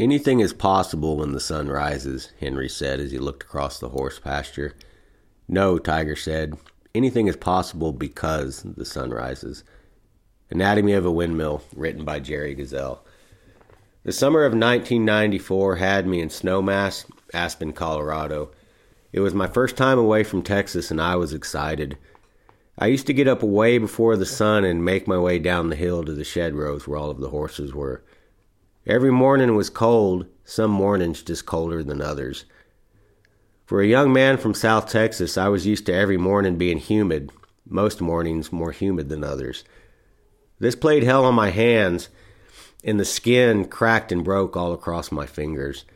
Anything is possible when the sun rises, Henry said as he looked across the horse pasture. No, Tiger said. Anything is possible because the sun rises. Anatomy of a Windmill, written by Jerry Gazelle. The summer of 1994 had me in Snowmass, Aspen, Colorado. It was my first time away from Texas, and I was excited. I used to get up way before the sun and make my way down the hill to the shed rows where all of the horses were. Every morning was cold, some mornings just colder than others. For a young man from South Texas, I was used to every morning being humid, most mornings more humid than others. This played hell on my hands, and the skin cracked and broke all across my fingers.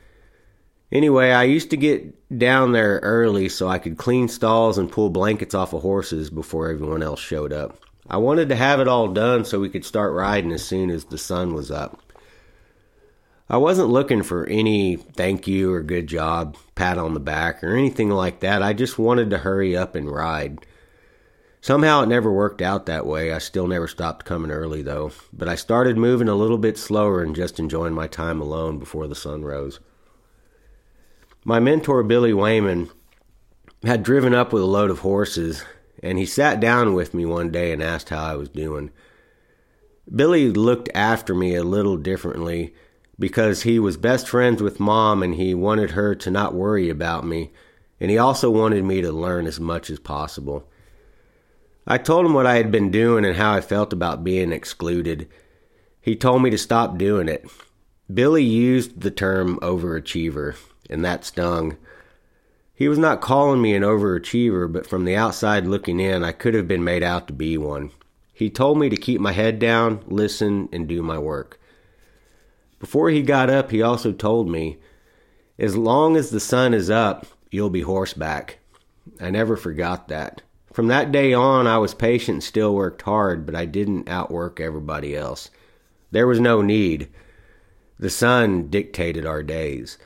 Anyway, I used to get down there early so I could clean stalls and pull blankets off of horses before everyone else showed up. I wanted to have it all done so we could start riding as soon as the sun was up. I wasn't looking for any thank you or good job, pat on the back, or anything like that. I just wanted to hurry up and ride. Somehow it never worked out that way. I still never stopped coming early, though. But I started moving a little bit slower and just enjoying my time alone before the sun rose. My mentor, Billy Wayman, had driven up with a load of horses, and he sat down with me one day and asked how I was doing. Billy looked after me a little differently because he was best friends with mom and he wanted her to not worry about me, and he also wanted me to learn as much as possible. I told him what I had been doing and how I felt about being excluded. He told me to stop doing it. Billy used the term overachiever, and that stung. He was not calling me an overachiever, but from the outside looking in, I could have been made out to be one. He told me to keep my head down, listen, and do my work. Before he got up, he also told me, As long as the sun is up, you'll be horseback. I never forgot that. From that day on, I was patient and still worked hard, but I didn't outwork everybody else. There was no need. The sun dictated our days.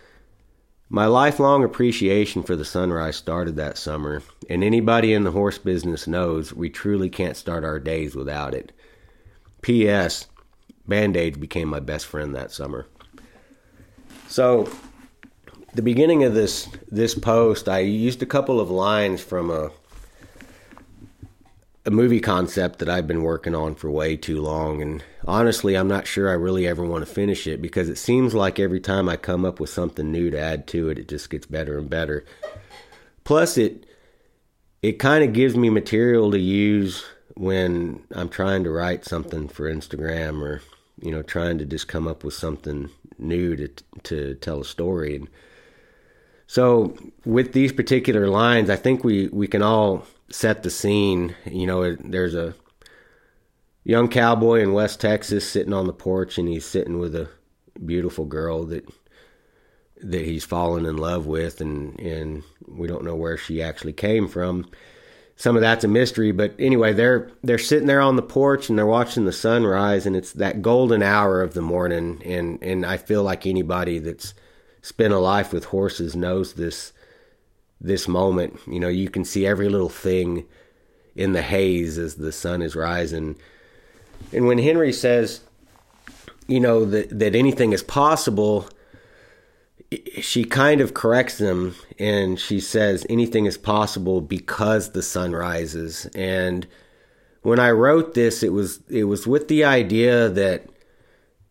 My lifelong appreciation for the sunrise started that summer, and anybody in the horse business knows we truly can't start our days without it. P.S. Band Aids became my best friend that summer. So, the beginning of this this post, I used a couple of lines from a a movie concept that I've been working on for way too long, and honestly, I'm not sure I really ever want to finish it because it seems like every time I come up with something new to add to it, it just gets better and better. Plus, it it kind of gives me material to use when I'm trying to write something for Instagram or you know, trying to just come up with something new to to tell a story. And so, with these particular lines, I think we we can all set the scene. You know, there's a young cowboy in West Texas sitting on the porch, and he's sitting with a beautiful girl that that he's fallen in love with, and and we don't know where she actually came from some of that's a mystery. But anyway, they're they're sitting there on the porch and they're watching the sunrise, and it's that golden hour of the morning. And and I feel like anybody that's spent a life with horses knows this this moment. You know, you can see every little thing in the haze as the sun is rising. And when Henry says, you know, that that anything is possible she kind of corrects them and she says anything is possible because the sun rises. And when i wrote this it was it was with the idea that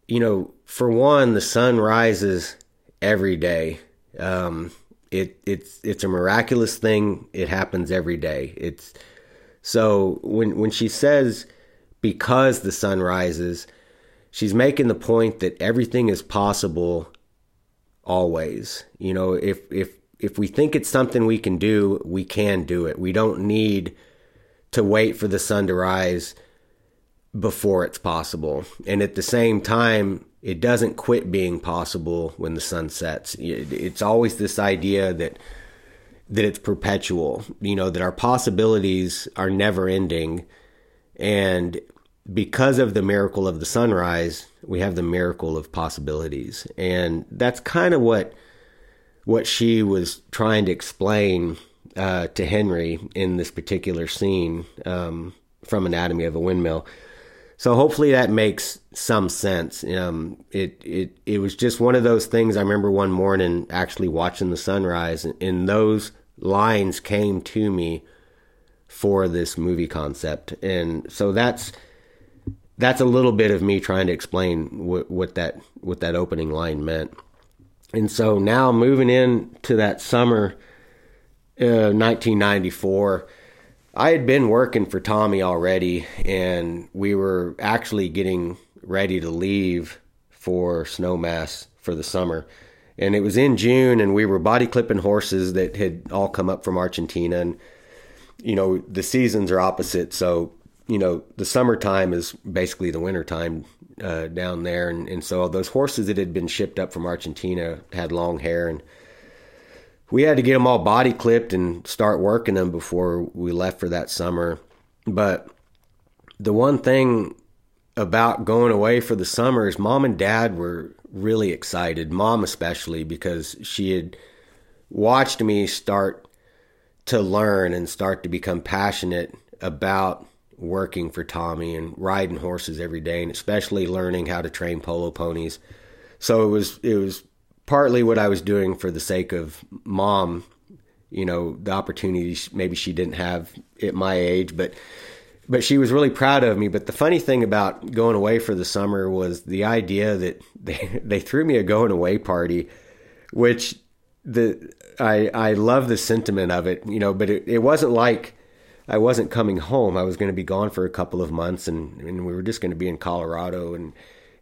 you know for one the sun rises every day. Um, it it's it's a miraculous thing. It happens every day. It's so when when she says because the sun rises she's making the point that everything is possible always. You know, if if if we think it's something we can do, we can do it. We don't need to wait for the sun to rise before it's possible. And at the same time, it doesn't quit being possible when the sun sets. It's always this idea that that it's perpetual, you know, that our possibilities are never ending and because of the miracle of the sunrise, we have the miracle of possibilities. And that's kind of what what she was trying to explain uh, to Henry in this particular scene um, from Anatomy of a Windmill. so hopefully that makes some sense. Um, it it it was just one of those things. I remember one morning actually watching the sunrise, and, those lines came to me for this movie concept, and so that's that's a little bit of me trying to explain what, what that what that opening line meant. And so now moving in to that summer, uh, 1994 I had been working for Tommy already, and we were actually getting ready to leave for Snowmass for the summer. And it was in June, and we were body clipping horses that had all come up from Argentina. And, you know, the seasons are opposite. So, you know, the summertime is basically the wintertime uh, down there. And, and so those horses that had been shipped up from Argentina had long hair. And we had to get them all body clipped and start working them before we left for that summer. But the one thing about going away for the summer is mom and dad were really excited, mom especially, because she had watched me start to learn and start to become passionate about working for Tommy and riding horses every day and especially learning how to train polo ponies. So it was it was partly what I was doing for the sake of mom, you know, the opportunities maybe she didn't have at my age, but but she was really proud of me. But the funny thing about going away for the summer was the idea that they they threw me a going away party, which the I I love the sentiment of it, you know, but it, it wasn't like I wasn't coming home. I was going to be gone for a couple of months and, and we were just going to be in Colorado and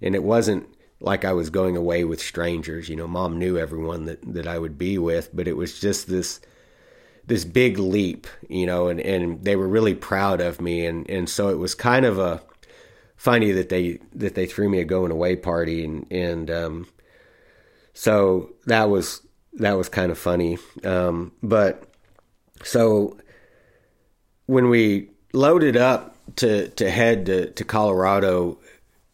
and it wasn't like I was going away with strangers. You know, mom knew everyone that, that I would be with, but it was just this this big leap, you know, and, and they were really proud of me and, and so it was kind of a funny that they that they threw me a going away party and and um, so that was that was kind of funny. Um, but so when we loaded up to to head to, to Colorado,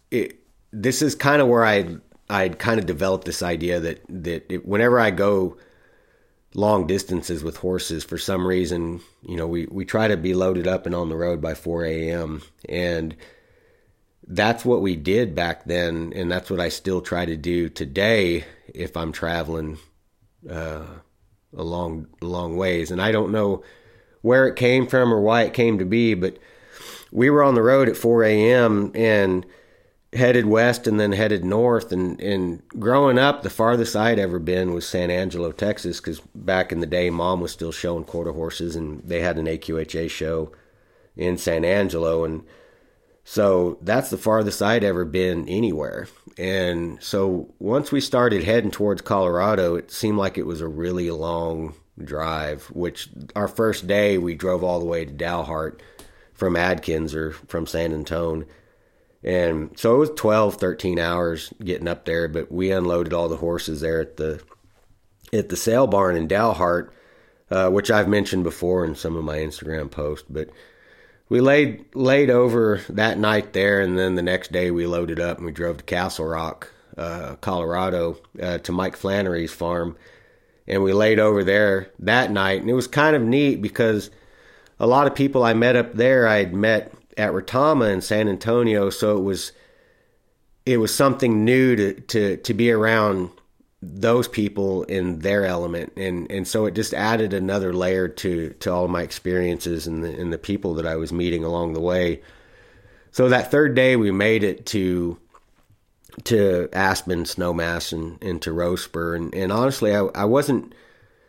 it this is kind of where I I'd kind of developed this idea that that it, whenever I go long distances with horses, for some reason, you know, we we try to be loaded up and on the road by 4 a.m. and that's what we did back then, and that's what I still try to do today if I'm traveling uh, a long long ways. And I don't know where it came from or why it came to be, but we were on the road at 4 a.m. and headed west and then headed north. And, and growing up, the farthest I'd ever been was San Angelo, Texas, because back in the day, mom was still showing quarter horses and they had an AQHA show in San Angelo. And so that's the farthest I'd ever been anywhere. And so once we started heading towards Colorado, it seemed like it was a really long drive, which our first day we drove all the way to Dalhart from Adkins or from San Antonio and so it was 12, 13 hours getting up there, but we unloaded all the horses there at the at the sale barn in Dalhart, uh, which I've mentioned before in some of my Instagram posts. But we laid laid over that night there, and then the next day we loaded up and we drove to Castle Rock, uh, Colorado, uh, to Mike Flannery's farm, and we laid over there that night. And it was kind of neat because a lot of people I met up there I had met at Retama in San Antonio, so it was it was something new to to to be around those people in their element and and so it just added another layer to to all my experiences and the and the people that I was meeting along the way. So that third day we made it to to Aspen, Snowmass, and, and to Rose Spur. And, and honestly, I, I wasn't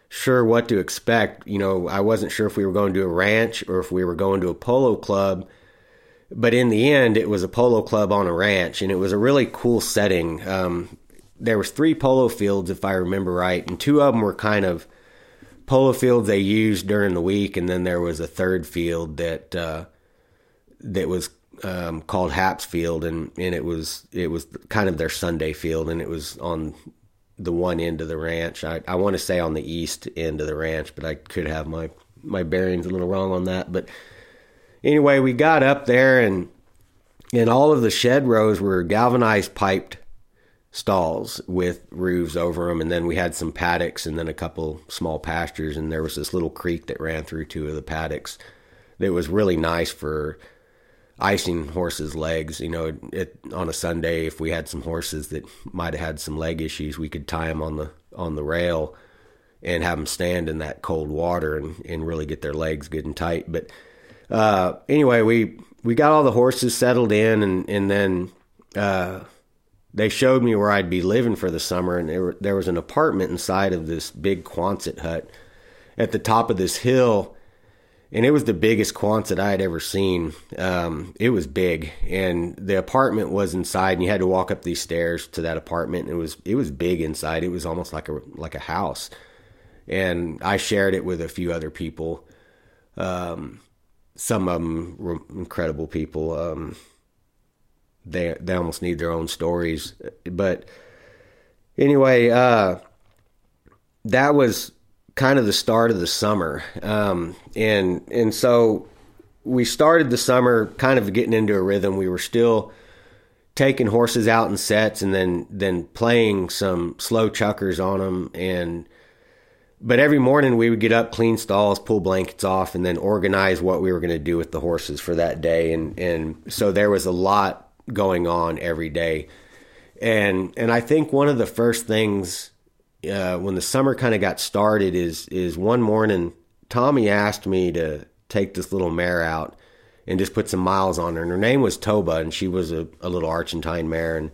sure what to expect. You know, I wasn't sure if we were going to a ranch or if we were going to a polo club but in the end, it was a polo club on a ranch, and it was a really cool setting. Um, there was three polo fields, if I remember right, and two of them were kind of polo fields they used during the week, and then there was a third field that uh, that was um, called Haps Field, and, and it was it was kind of their Sunday field, and it was on the one end of the ranch. I, I want to say on the east end of the ranch, but I could have my my bearings a little wrong on that, but anyway, we got up there and and all of the shed rows were galvanized piped stalls with roofs over them and then we had some paddocks and then a couple small pastures and there was this little creek that ran through two of the paddocks that was really nice for icing horses' legs. You know, it, on a Sunday, if we had some horses that might have had some leg issues, we could tie them on the on the rail and have them stand in that cold water and, and really get their legs good and tight. But uh, anyway, we we got all the horses settled in, and and then uh, they showed me where I'd be living for the summer, and there, there was an apartment inside of this big Quonset hut at the top of this hill and it was the biggest Quonset I had ever seen. Um, it was big, and the apartment was inside, and you had to walk up these stairs to that apartment. It was it was big inside. It was almost like a like a house, and I shared it with a few other people. Um, some of them were incredible people. Um, they they almost need their own stories, but anyway, uh, that was kind of the start of the summer, um, and and so we started the summer kind of getting into a rhythm. We were still taking horses out in sets and then then playing some slow chukkers on them and but every morning we would get up clean stalls pull blankets off and then organize what we were going to do with the horses for that day. And and so there was a lot going on every day and and I think one of the first things uh, when the summer kind of got started is is one morning Tommy asked me to take this little mare out and just put some miles on her. And her name was Toba, and she was a, a little Argentine mare, and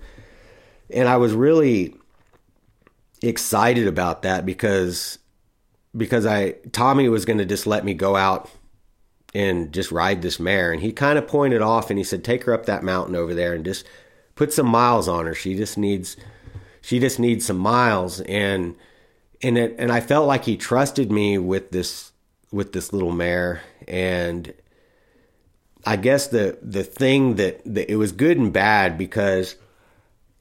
and I was really excited about that because because I Tommy was going to just let me go out and just ride this mare, and he kind of pointed off and he said, "Take her up that mountain over there and just put some miles on her. She just needs." she just needs some miles and and it and I felt like he trusted me with this with this little mare and I guess the the thing that, that it was good and bad because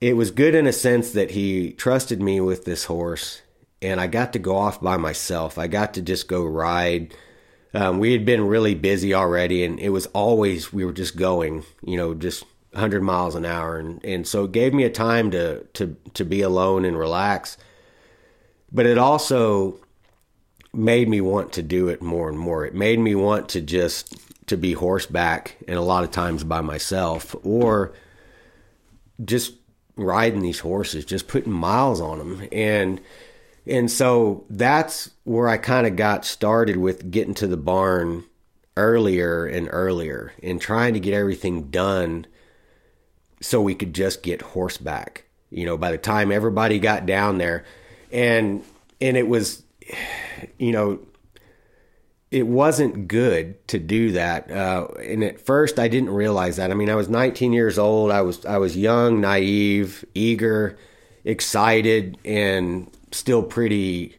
it was good in a sense that he trusted me with this horse and I got to go off by myself. I got to just go ride. Um, we had been really busy already and it was always we were just going, you know, just 100 miles an hour. And and so it gave me a time to to to be alone and relax. But it also made me want to do it more and more. It made me want to just to be horseback and a lot of times by myself or just riding these horses just putting miles on them and and so that's where I kind of got started with getting to the barn earlier and earlier and trying to get everything done so we could just get horseback. You know, by the time everybody got down there, and and it was, you know, it wasn't good to do that. Uh, and at first, I didn't realize that. I mean, I was 19 years old. I was I was young, naive, eager, excited, and still pretty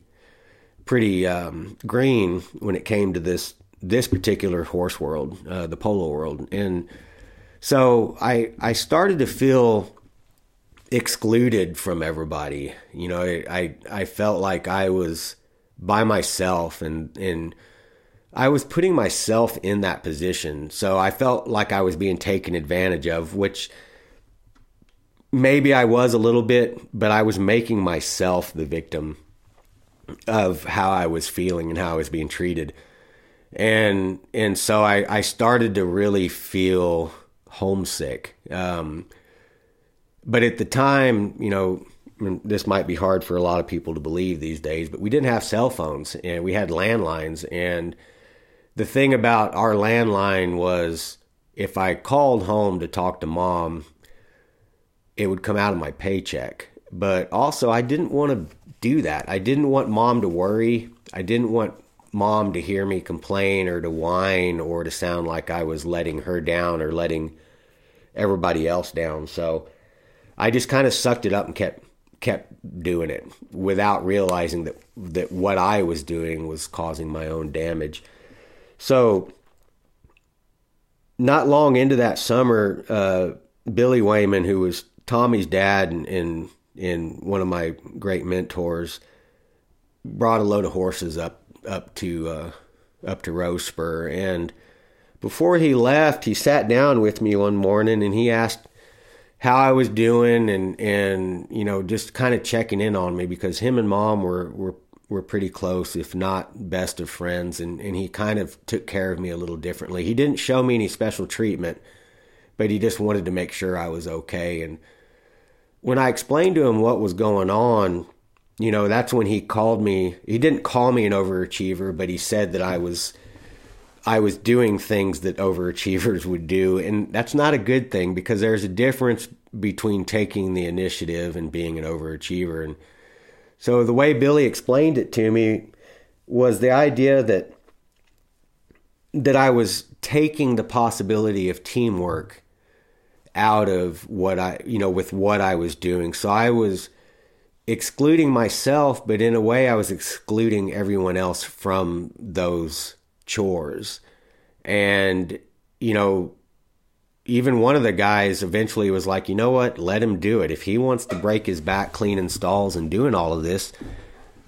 pretty um, green when it came to this this particular horse world, uh, the polo world, and so I I started to feel excluded from everybody. You know, I I felt like I was by myself and and I was putting myself in that position. So I felt like I was being taken advantage of, which maybe I was a little bit, but I was making myself the victim of how I was feeling and how I was being treated. And and so I, I started to really feel homesick. Um, but at the time, you know, this might be hard for a lot of people to believe these days, but we didn't have cell phones and we had landlines. And the thing about our landline was if I called home to talk to mom, it would come out of my paycheck. But also, I didn't want to do that. I didn't want mom to worry. I didn't want mom to hear me complain or to whine or to sound like I was letting her down or letting everybody else down. So I just kind of sucked it up and kept kept doing it without realizing that that what I was doing was causing my own damage. So not long into that summer, uh, Billy Wayman, who was Tommy's dad and, and, and one of my great mentors, brought a load of horses up up to uh, up to Rose Spur. And before he left, he sat down with me one morning and he asked how I was doing and and you know just kind of checking in on me because him and mom were were were pretty close, if not best of friends, and and he kind of took care of me a little differently. He didn't show me any special treatment, but he just wanted to make sure I was okay. And when I explained to him what was going on, you know, that's when he called me. He didn't call me an overachiever, but he said that I was I was doing things that overachievers would do, and that's not a good thing because there's a difference between taking the initiative and being an overachiever. And so the way Billy explained it to me was the idea that that I was taking the possibility of teamwork out of what I, you know, with what I was doing. So I was excluding myself, but in a way I was excluding everyone else from those chores. And, you know, even one of the guys eventually was like, you know what, let him do it. If he wants to break his back cleaning stalls and doing all of this,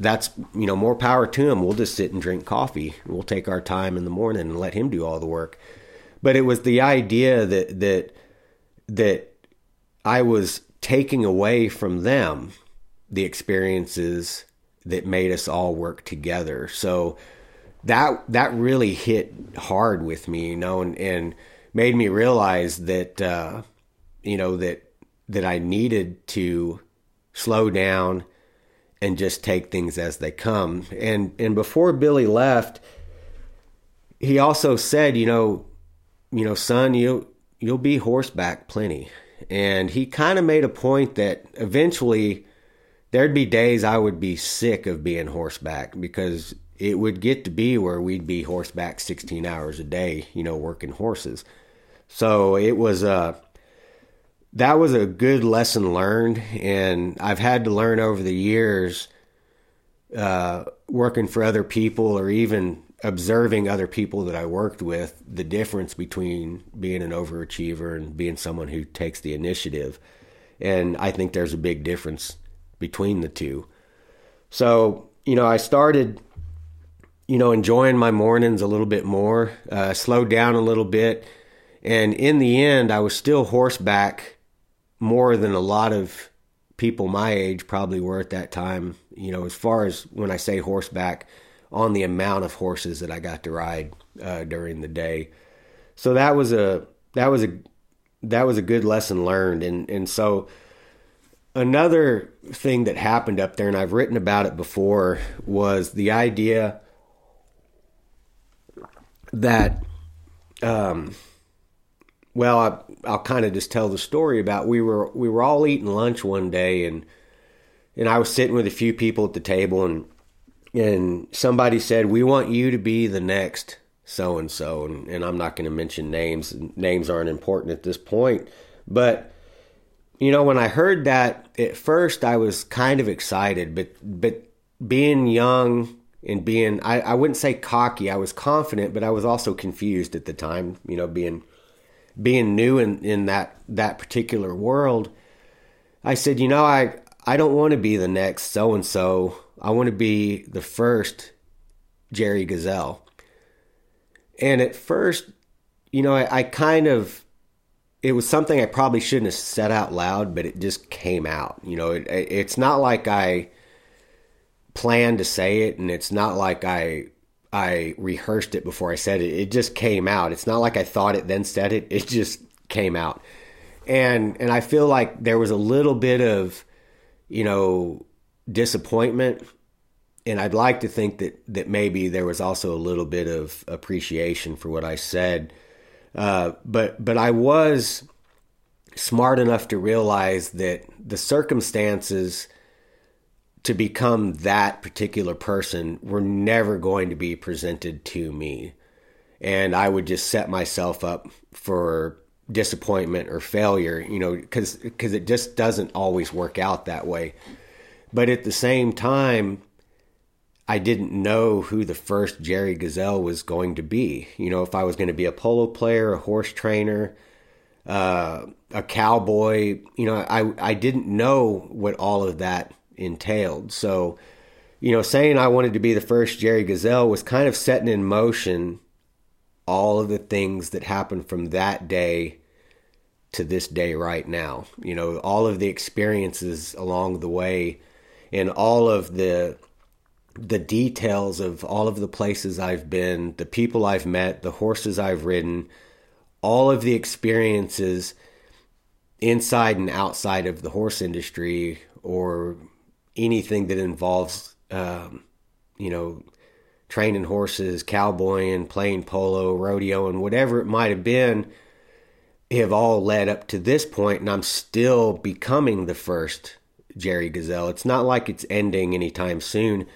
that's, you know, more power to him. We'll just sit and drink coffee. We'll take our time in the morning and let him do all the work. But it was the idea that, that, that I was taking away from them the experiences that made us all work together. So that that really hit hard with me, you know, and, and made me realize that uh, you know that that I needed to slow down and just take things as they come. And and before Billy left, he also said, you know, you know, son, you you'll be horseback plenty. And he kind of made a point that eventually there'd be days I would be sick of being horseback because it would get to be where we'd be horseback 16 hours a day, you know, working horses. So it was a uh, that was a good lesson learned, and I've had to learn over the years, uh, working for other people or even observing other people that I worked with, the difference between being an overachiever and being someone who takes the initiative. And I think there's a big difference between the two. So, you know, I started you know, enjoying my mornings a little bit more, uh, slowed down a little bit. And in the end, I was still horseback more than a lot of people my age probably were at that time. You know, as far as when I say horseback, on the amount of horses that I got to ride uh, during the day. So that was a that was a that was a good lesson learned. And and so another thing that happened up there, and I've written about it before, was the idea that, um, well, I, I'll kind of just tell the story about we were we were all eating lunch one day and and I was sitting with a few people at the table and and somebody said we want you to be the next so and so and I'm not going to mention names names aren't important at this point but you know when I heard that at first I was kind of excited but but being young and being I, I wouldn't say cocky i was confident but i was also confused at the time you know being being new in, in that that particular world. I said you know i i don't want to be the next so and so i want to be the first jerry gazelle and at first you know I, I kind of it was something i probably shouldn't have said out loud but it just came out you know it, it's not like i planned to say it, and it's not like I I rehearsed it before I said it. It just came out. It's not like I thought it then said it. It just came out. And and I feel like there was a little bit of, you know, disappointment. And I'd like to think that that maybe there was also a little bit of appreciation for what I said. Uh, but but I was smart enough to realize that the circumstances to become that particular person were never going to be presented to me. And I would just set myself up for disappointment or failure, you know, because because it just doesn't always work out that way. But at the same time, I didn't know who the first Jerry Gazelle was going to be. You know, if I was going to be a polo player, a horse trainer, uh, a cowboy. You know, I I didn't know what all of that entailed. So, you know, saying I wanted to be the first Jerry Gazelle was kind of setting in motion all of the things that happened from that day to this day right now. You know, all of the experiences along the way and all of the the details of all of the places I've been, the people I've met, the horses I've ridden, all of the experiences inside and outside of the horse industry or anything that involves, um, you know, training horses, cowboying, playing polo, rodeo, and whatever it might have been, have all led up to this point, and I'm still becoming the first Jerry Gazelle. It's not like it's ending anytime soon,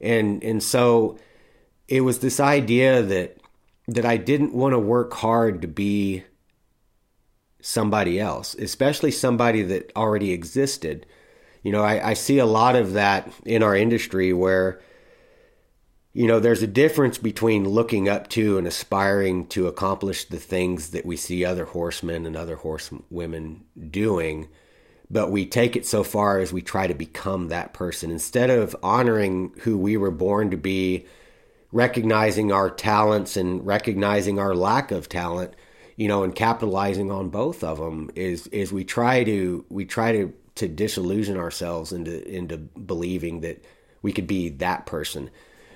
and and so it was this idea that that I didn't want to work hard to be somebody else, especially somebody that already existed. You know, I, I see a lot of that in our industry where you know, there's a difference between looking up to and aspiring to accomplish the things that we see other horsemen and other horsewomen doing, but we take it so far as we try to become that person. Instead of honoring who we were born to be, recognizing our talents and recognizing our lack of talent, you know, and capitalizing on both of them is is we try to we try to to disillusion ourselves into into believing that we could be that person.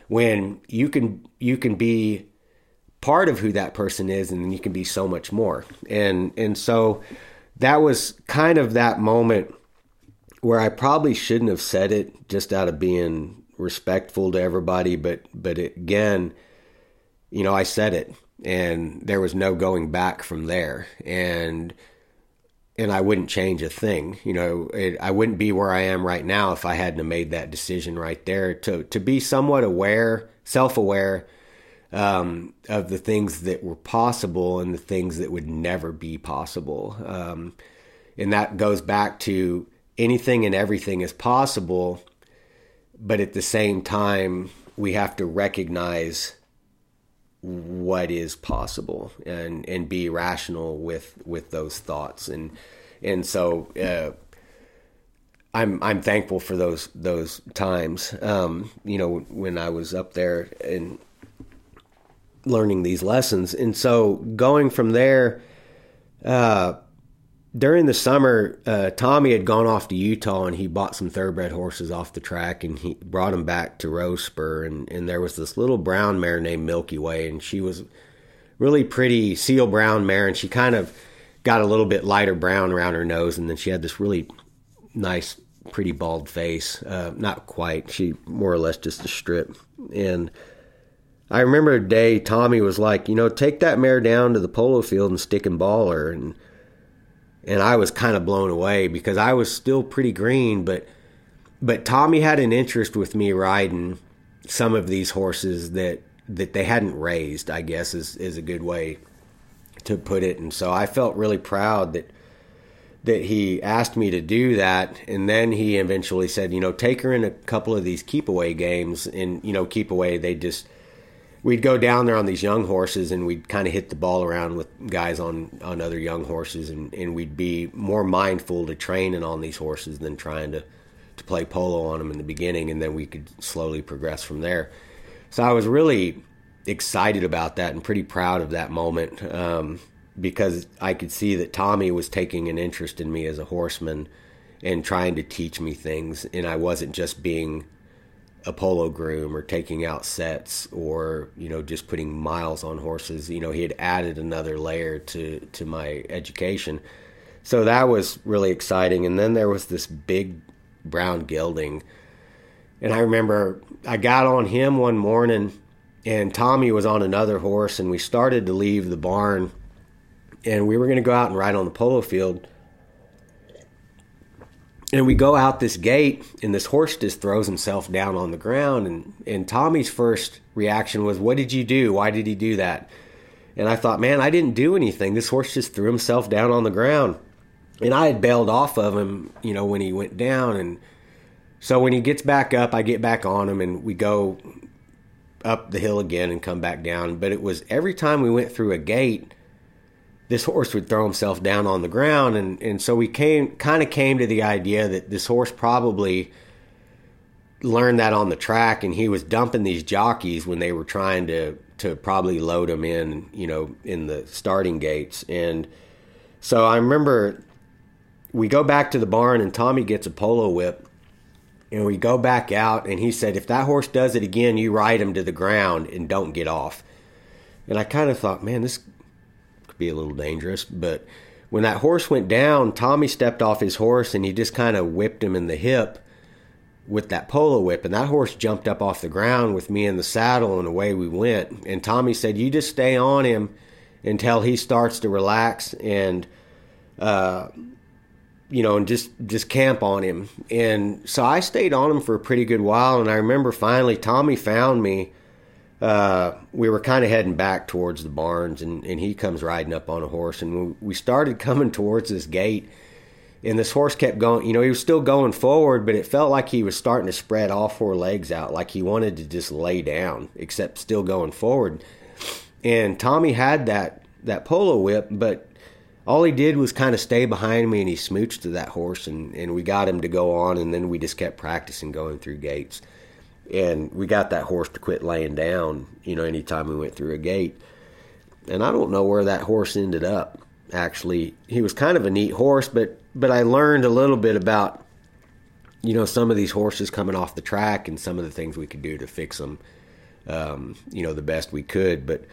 When you can you can be part of who that person is and you can be so much more. And and so that was kind of that moment where I probably shouldn't have said it just out of being respectful to everybody but but again you know I said it and there was no going back from there and and I wouldn't change a thing. You know, it, I wouldn't be where I am right now if I hadn't made that decision right there to to be somewhat aware, self aware um, of the things that were possible and the things that would never be possible. Um, and that goes back to anything and everything is possible, but at the same time, we have to recognize what is possible and and be rational with with those thoughts and and so uh, I'm I'm thankful for those those times um, you know when I was up there and learning these lessons and so going from there uh, during the summer, uh, Tommy had gone off to Utah and he bought some thoroughbred horses off the track and he brought them back to Rose Spur. And, and there was this little brown mare named Milky Way, and she was really pretty seal brown mare, and she kind of got a little bit lighter brown around her nose, and then she had this really nice, pretty bald face. Uh, not quite, she more or less just a strip. And I remember a day Tommy was like, you know, take that mare down to the polo field and stick and ball her. And and I was kind of blown away because I was still pretty green, but but Tommy had an interest with me riding some of these horses that that they hadn't raised. I guess is is a good way to put it, and so I felt really proud that that he asked me to do that, and then he eventually said, you know, take her in a couple of these keep away games, and you know, keep away they just we'd go down there on these young horses and we'd kind of hit the ball around with guys on on other young horses and, and we'd be more mindful to training on these horses than trying to to play polo on them in the beginning and then we could slowly progress from there. So i was really excited about that and pretty proud of that moment um, because i could see that tommy was taking an interest in me as a horseman and trying to teach me things and i wasn't just being a polo groom or taking out sets or you know just putting miles on horses. You know he had added another layer to to my education. So that was really exciting. And then there was this big brown gelding. And i remember i got on him one morning and tommy was on another horse and we started to leave the barn and we were going to go out and ride on the polo field and we go out this gate and this horse just throws himself down on the ground. And and Tommy's first reaction was what did you do? Why did he do that? And I thought man I didn't do anything. This horse just threw himself down on the ground. And I had bailed off of him you know when he went down. And so when he gets back up I get back on him and we go up the hill again and come back down. But it was every time we went through a gate this horse would throw himself down on the ground. And, and so we came kind of came to the idea that this horse probably learned that on the track and he was dumping these jockeys when they were trying to to probably load them in you know in the starting gates. And so I remember we go back to the barn and Tommy gets a polo whip and we go back out and he said if that horse does it again you ride him to the ground and don't get off. And I kind of thought man this be a little dangerous. But when that horse went down, Tommy stepped off his horse and he just kind of whipped him in the hip with that polo whip. And that horse jumped up off the ground with me in the saddle and away we went. And Tommy said, You just stay on him until he starts to relax and, uh, you know, and just just camp on him. And so I stayed on him for a pretty good while. And I remember finally Tommy found me uh, we were kind of heading back towards the barns, and, and he comes riding up on a horse, and we, we started coming towards this gate, and this horse kept going. You know, he was still going forward, but it felt like he was starting to spread all four legs out, like he wanted to just lay down, except still going forward. And Tommy had that that polo whip, but all he did was kind of stay behind me, and he smooched to that horse, and and we got him to go on, and then we just kept practicing going through gates and we got that horse to quit laying down, you know, anytime we went through a gate. And I don't know where that horse ended up. Actually, he was kind of a neat horse, but but I learned a little bit about, you know, some of these horses coming off the track and some of the things we could do to fix them, um, you know, the best we could. But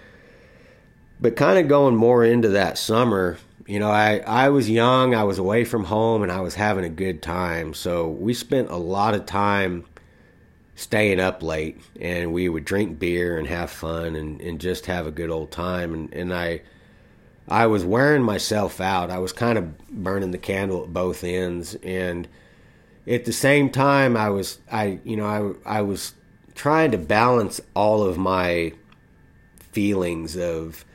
but kind of going more into that summer, you know, I I was young, I was away from home, and I was having a good time. So we spent a lot of time staying up late and we would drink beer and have fun and, and just have a good old time and, and I I was wearing myself out. I was kind of burning the candle at both ends and at the same time I was I you know I I was trying to balance all of my feelings of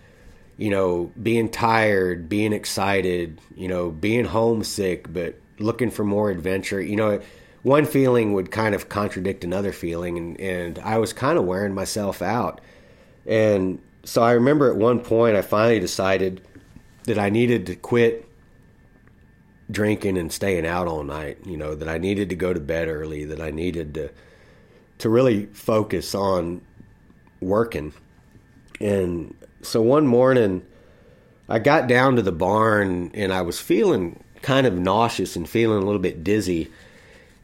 you know being tired, being excited, you know, being homesick but looking for more adventure. You know, one feeling would kind of contradict another feeling, and, and I was kind of wearing myself out. And so I remember at one point I finally decided that I needed to quit drinking and staying out all night. You know that I needed to go to bed early. That I needed to to really focus on working. And so one morning I got down to the barn and I was feeling kind of nauseous and feeling a little bit dizzy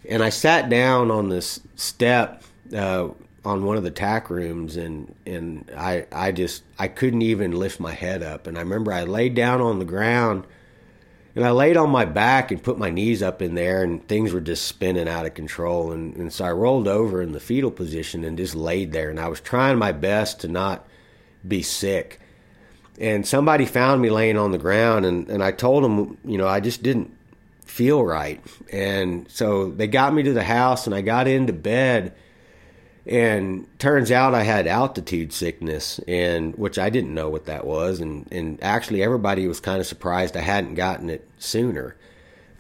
and I sat down on this step uh, on one of the tack rooms, and and I I just I couldn't even lift my head up. And I remember I laid down on the ground, and I laid on my back and put my knees up in there, and things were just spinning out of control. And and so I rolled over in the fetal position and just laid there, and I was trying my best to not be sick. And somebody found me laying on the ground, and, and I told them, you know, I just didn't feel right. And so they got me to the house and I got into bed and turns out I had altitude sickness and which I didn't know what that was and and actually everybody was kind of surprised I hadn't gotten it sooner.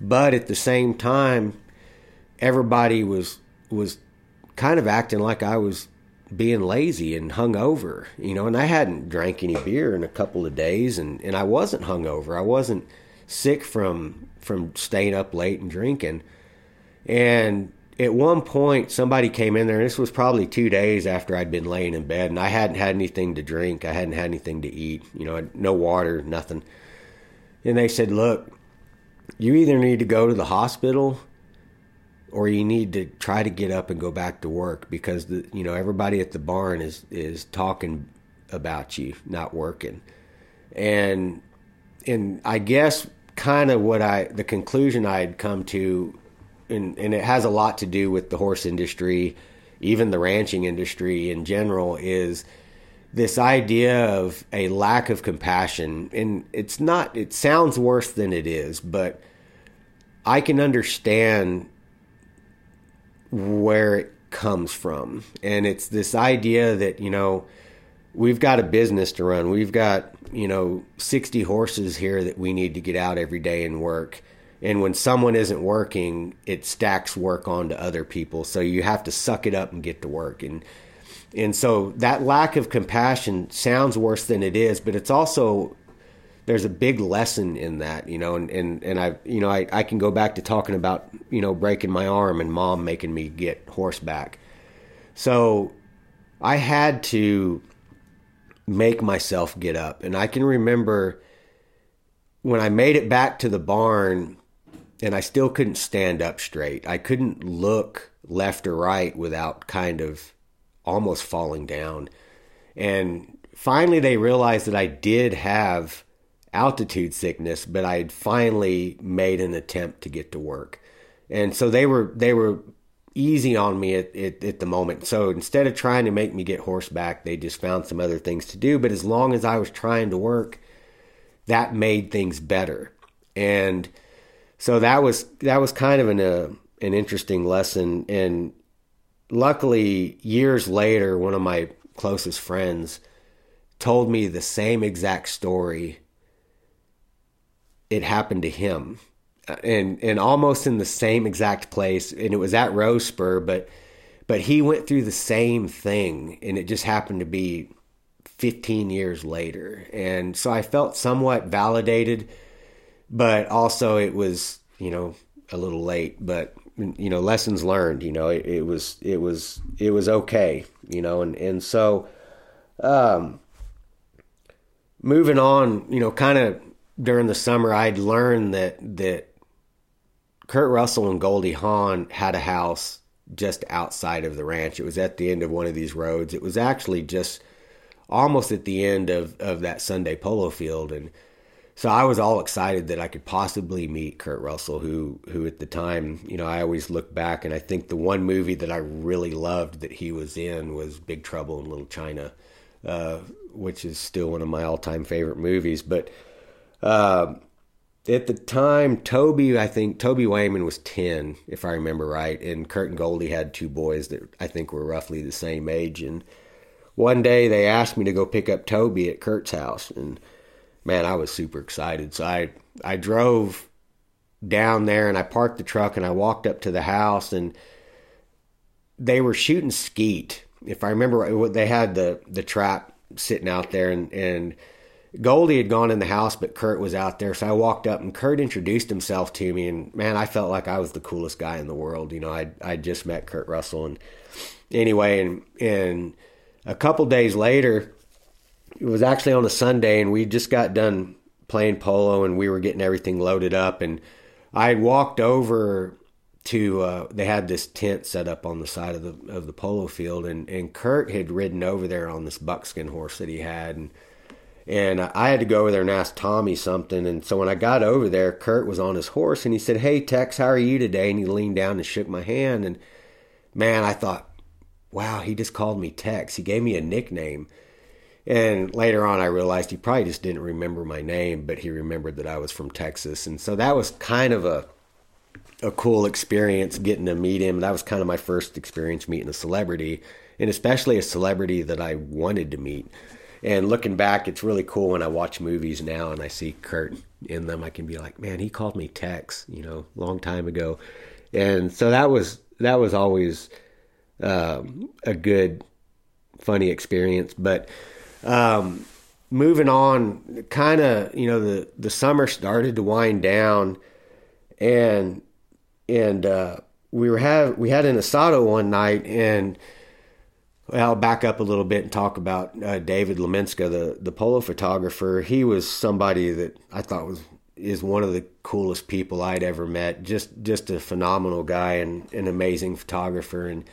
But at the same time everybody was was kind of acting like I was being lazy and hungover, you know, and I hadn't drank any beer in a couple of days and and I wasn't hungover. I wasn't sick from from staying up late and drinking. And at one point, somebody came in there, and this was probably two days after I'd been laying in bed, and I hadn't had anything to drink. I hadn't had anything to eat, you know, no water, nothing. And they said, Look, you either need to go to the hospital or you need to try to get up and go back to work because the you know everybody at the barn is is talking about you not working and and I guess kind of what I the conclusion I had come to, and and it has a lot to do with the horse industry, even the ranching industry in general, is this idea of a lack of compassion, and it's not. It sounds worse than it is, but I can understand where it comes from, and it's this idea that you know we've got a business to run. We've got, you know, 60 horses here that we need to get out every day and work. And when someone isn't working, it stacks work onto other people. So you have to suck it up and get to work. And and so that lack of compassion sounds worse than it is, but it's also there's a big lesson in that, you know, and, and, and I you know, I, I can go back to talking about, you know, breaking my arm and mom making me get horseback. So I had to make myself get up. And I can remember when I made it back to the barn and I still couldn't stand up straight. I couldn't look left or right without kind of almost falling down. And finally, they realized that I did have altitude sickness, but I had finally made an attempt to get to work. And so they were they were easy on me at, at, at, the moment. So instead of trying to make me get horseback, they just found some other things to do. But as long as I was trying to work, that made things better. And so that was that was kind of an uh, an interesting lesson. And luckily, years later, one of my closest friends told me the same exact story. It happened to him and and almost in the same exact place, and it was at Rose Spur, but but he went through the same thing, and it just happened to be 15 years later, and so I felt somewhat validated, but also it was you know a little late, but you know lessons learned. You know it, it was it was it was okay, you know, and and so. Um, moving on, you know, kind of during the summer, I'd learned that that Kurt Russell and Goldie Hawn had a house just outside of the ranch. It was at the end of one of these roads. It was actually just almost at the end of, of that Sunday polo field. And so I was all excited that I could possibly meet Kurt Russell, who, who at the time, you know, I always look back and I think the one movie that I really loved that he was in was Big Trouble in Little China, uh, which is still one of my all time favorite movies. But, uh, at the time, Toby, I think Toby Wayman was 10, if I remember right, and Kurt and Goldie had two boys that I think were roughly the same age. And one day they asked me to go pick up Toby at Kurt's house, and man, I was super excited. So I I drove down there and I parked the truck and I walked up to the house and they were shooting skeet. If I remember, right, they had the the trap sitting out there and and Goldie had gone in the house, but Kurt was out there. So I walked up and Kurt introduced himself to me. And man, I felt like I was the coolest guy in the world. You know, I I just met Kurt Russell. And anyway, and, and a couple days later, it was actually on a Sunday, and we just got done playing polo and we were getting everything loaded up. And I had walked over to, uh, they had this tent set up on the side of the, of the polo field. And, and Kurt had ridden over there on this buckskin horse that he had. And, and I had to go over there and ask Tommy something. And so when I got over there, Kurt was on his horse and he said, Hey, Tex, how are you today? And he leaned down and shook my hand. And man, I thought, wow, he just called me Tex. He gave me a nickname. And later on, I realized he probably just didn't remember my name, but he remembered that I was from Texas. And so that was kind of a a cool experience getting to meet him. That was kind of my first experience meeting a celebrity, and especially a celebrity that I wanted to meet. And looking back, it's really cool when I watch movies now and I see Kurt in them. I can be like, man, he called me Tex, you know, long time ago. And so that was that was always um, a good, funny experience. But um, moving on, kind of, you know, the the summer started to wind down, and and uh, we were have we had an asado one night and I'll back up a little bit and talk about uh, David Lominska, the the polo photographer. He was somebody that I thought was is one of the coolest people I'd ever met. Just just a phenomenal guy and an amazing photographer. And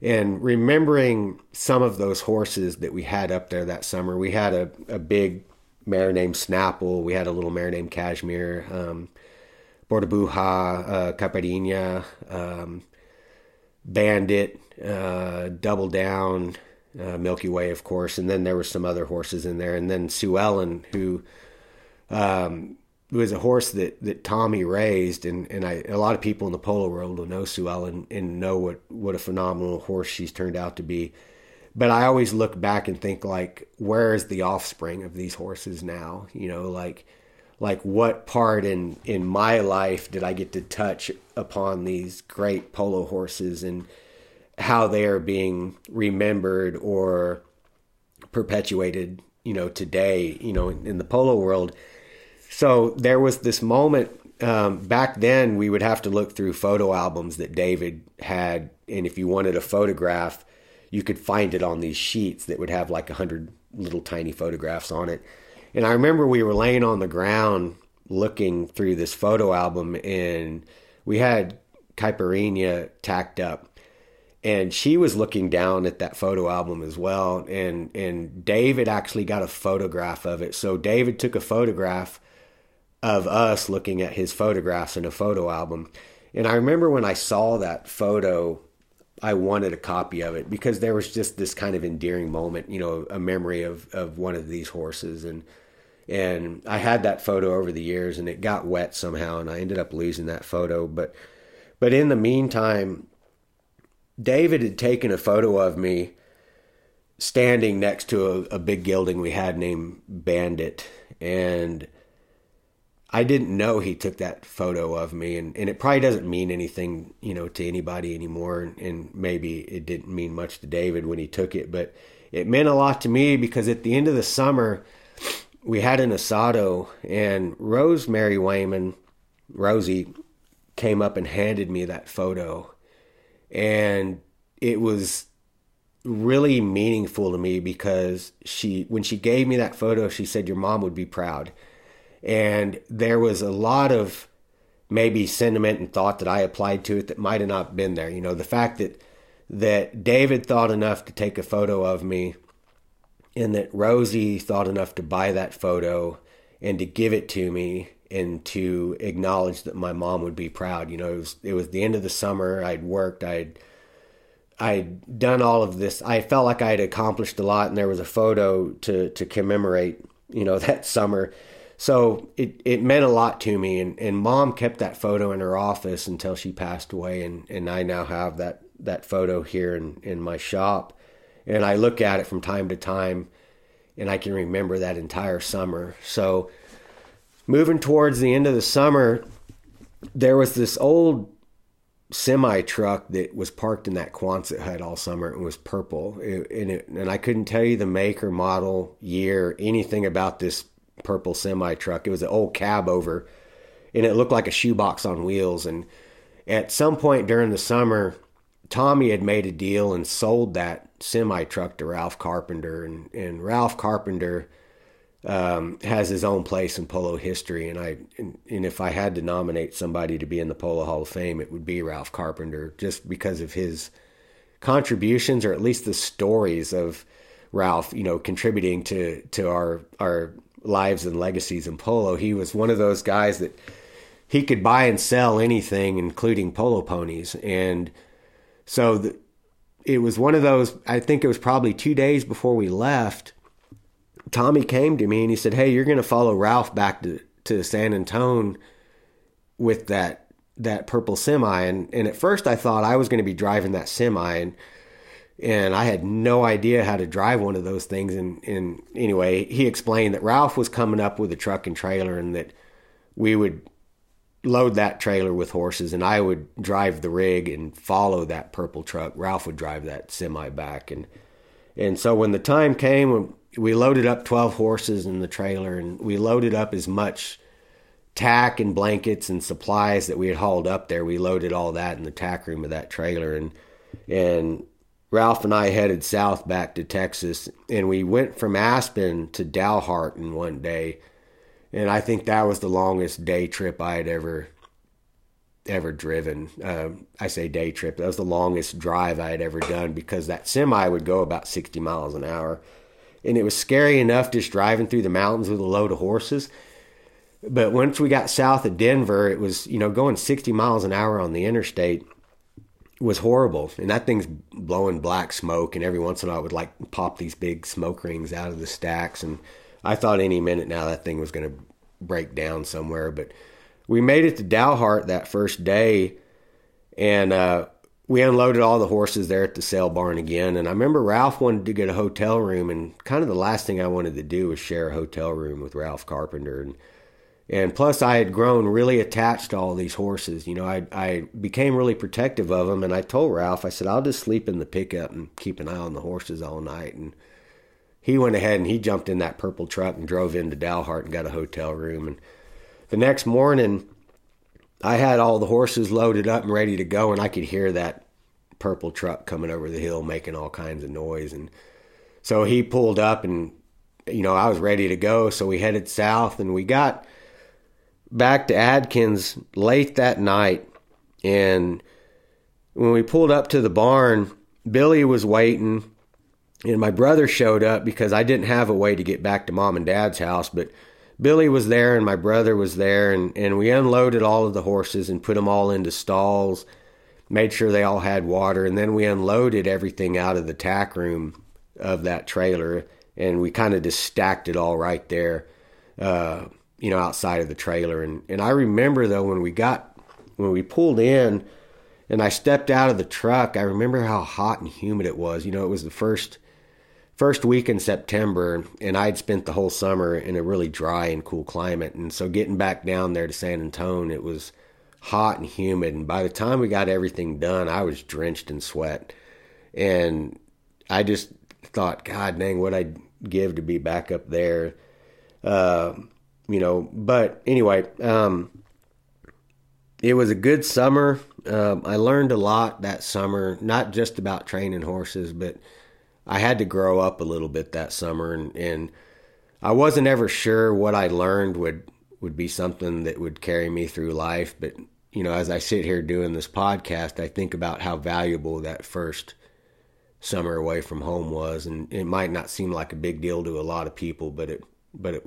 and remembering some of those horses that we had up there that summer, we had a, a big mare named Snapple. We had a little mare named Cashmere, um, Bordebuja, uh, Caipirinha, um, Bandit, uh, Double Down, uh, Milky Way, of course, and then there were some other horses in there, and then Sue Ellen, who um, was a horse that, that Tommy raised, and, and I, a lot of people in the polo world will know Sue Ellen and know what, what a phenomenal horse she's turned out to be. But I always look back and think like, where is the offspring of these horses now? You know, like like what part in in my life did I get to touch upon these great polo horses and how they are being remembered or perpetuated, you know, today, you know, in, in the polo world. So there was this moment um, back then. We would have to look through photo albums that David had, and if you wanted a photograph, you could find it on these sheets that would have like a hundred little tiny photographs on it. And I remember we were laying on the ground looking through this photo album, and we had Caipirinha tacked up. And she was looking down at that photo album as well and and David actually got a photograph of it. So David took a photograph of us looking at his photographs in a photo album. And I remember when I saw that photo I wanted a copy of it because there was just this kind of endearing moment you know a memory of of one of these horses. And and I had that photo over the years and it got wet somehow and I ended up losing that photo. But but in the meantime David had taken a photo of me standing next to a, a big gelding we had named Bandit, and I didn't know he took that photo of me, and, and it probably doesn't mean anything, you know, to anybody anymore, and, and maybe it didn't mean much to David when he took it, but it meant a lot to me because at the end of the summer, we had an asado, and Rosemary Wayman, Rosie, came up and handed me that photo and it was really meaningful to me because she when she gave me that photo she said your mom would be proud and there was a lot of maybe sentiment and thought that I applied to it that might have not been there you know the fact that that David thought enough to take a photo of me and that Rosie thought enough to buy that photo and to give it to me and to acknowledge that my mom would be proud. You know, it was it was the end of the summer. I'd worked. I'd I'd done all of this. I felt like I had accomplished a lot, and there was a photo to to commemorate. You know, that summer. So it, it meant a lot to me, and, and mom kept that photo in her office until she passed away, and, and I now have that, that photo here in, in my shop, and I look at it from time to time, and I can remember that entire summer. So moving towards the end of the summer, there was this old semi truck that was parked in that Quonset hut all summer and was purple. It, and, it, and I couldn't tell you the make or model, year, anything about this purple semi truck. It was an old cab over, and it looked like a shoebox on wheels. And at some point during the summer, Tommy had made a deal and sold that semi truck to Ralph Carpenter, and, and Ralph Carpenter um, has his own place in polo history. And I and, and, if I had to nominate somebody to be in the Polo Hall of Fame, it would be Ralph Carpenter, just because of his contributions, or at least the stories of Ralph, you know, contributing to to our our lives and legacies in polo. He was one of those guys that he could buy and sell anything, including polo ponies, and so the, it was one of those. I think it was probably two days before we left Tommy came to me and he said, "Hey, you're going to follow Ralph back to to San Antone with that that purple semi." And and at first I thought I was going to be driving that semi and and I had no idea how to drive one of those things. And, and anyway, he explained that Ralph was coming up with a truck and trailer, and that we would load that trailer with horses, and I would drive the rig and follow that purple truck. Ralph would drive that semi back, and and so when the time came, we loaded up 12 horses in the trailer and we loaded up as much tack and blankets and supplies that we had hauled up there. We loaded all that in the tack room of that trailer and and Ralph and I headed south back to Texas and we went from Aspen to Dalhart in one day. And I think that was the longest day trip I had ever ever driven. Um, I say day trip. That was the longest drive I had ever done because that semi would go about 60 miles an hour and it was scary enough just driving through the mountains with a load of horses. But once we got south of Denver, it was, you know, going 60 miles an hour on the interstate was horrible. And that thing's blowing black smoke. And every once in a while, it would like pop these big smoke rings out of the stacks. And I thought any minute now that thing was going to break down somewhere. But we made it to Dalhart that first day. And uh, we unloaded all the horses there at the sale barn again. And I remember Ralph wanted to get a hotel room, and kind of the last thing I wanted to do was share a hotel room with Ralph Carpenter. And and plus, I had grown really attached to all these horses. You know, I I became really protective of them, and I told Ralph, I said, I'll just sleep in the pickup and keep an eye on the horses all night. And he went ahead and he jumped in that purple truck and drove into Dalhart and got a hotel room. And the next morning, I had all the horses loaded up and ready to go, and I could hear that purple truck coming over the hill making all kinds of noise. And so he pulled up, and you know I was ready to go. So we headed south, and we got back to Adkins late that night, and when we pulled up to the barn, Billy was waiting, and my brother showed up because I didn't have a way to get back to mom and dad's house, but Billy was there and my brother was there, and, and we unloaded all of the horses and put them all into stalls, made sure they all had water, and then we unloaded everything out of the tack room of that trailer, and we kind of just stacked it all right there, uh, you know, outside of the trailer. And, and I remember though when we got when we pulled in and I stepped out of the truck, I remember how hot and humid it was. You know, it was the first first week in September, and I'd spent the whole summer in a really dry and cool climate. And so getting back down there to San Antonio, it was hot and humid. And by the time we got everything done, I was drenched in sweat. And I just thought, God dang, what I'd give to be back up there. Uh, you know, but anyway, um, it was a good summer. Um, I learned a lot that summer, not just about training horses, but I had to grow up a little bit that summer, and, and I wasn't ever sure what I learned would would be something that would carry me through life. But you know, as I sit here doing this podcast, I think about how valuable that first summer away from home was, and it might not seem like a big deal to a lot of people, but it but it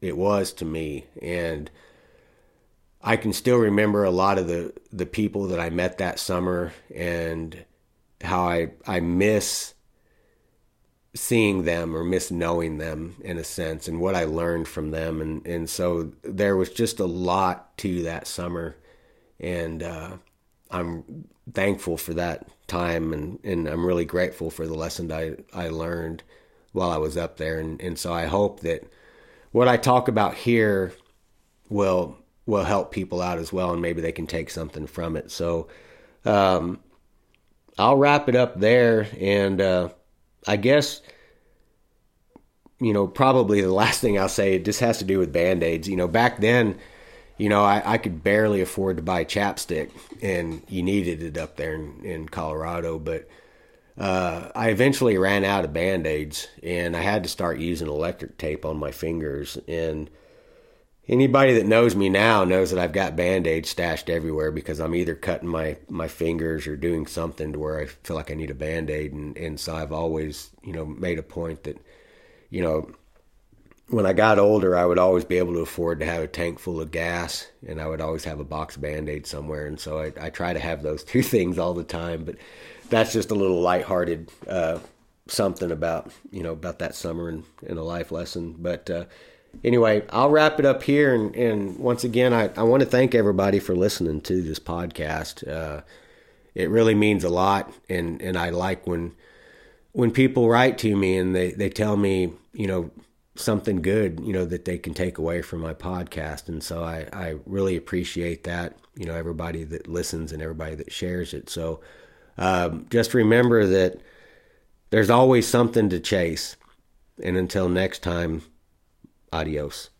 it was to me, and I can still remember a lot of the the people that I met that summer and how I I miss seeing them or miss knowing them in a sense and what I learned from them. And and so there was just a lot to that summer. And uh, I'm thankful for that time and, and I'm really grateful for the lesson I, I learned while I was up there. And, and so I hope that what I talk about here will will help people out as well and maybe they can take something from it so um, I'll wrap it up there and uh, I guess, you know, probably the last thing I'll say, this has to do with band aids. You know, back then, you know, I, I could barely afford to buy chapstick, and you needed it up there in, in Colorado. But uh, I eventually ran out of band aids, and I had to start using electric tape on my fingers. And anybody that knows me now knows that I've got band-aids stashed everywhere because I'm either cutting my, my fingers or doing something to where I feel like I need a band-aid. And, and so I've always, you know, made a point that, you know, when I got older, I would always be able to afford to have a tank full of gas and I would always have a box band-aids somewhere. And so I, I try to have those two things all the time, but that's just a little lighthearted, uh, something about, you know, about that summer and, and a life lesson. But, uh, anyway, I'll wrap it up here. And, and once again, I, I want to thank everybody for listening to this podcast. Uh, it really means a lot. And, and I like when, when people write to me and they, they tell me, you know, something good, you know, that they can take away from my podcast. And so I, I really appreciate that, you know, everybody that listens and everybody that shares it. So um, just remember that there's always something to chase. And until next time, Adios.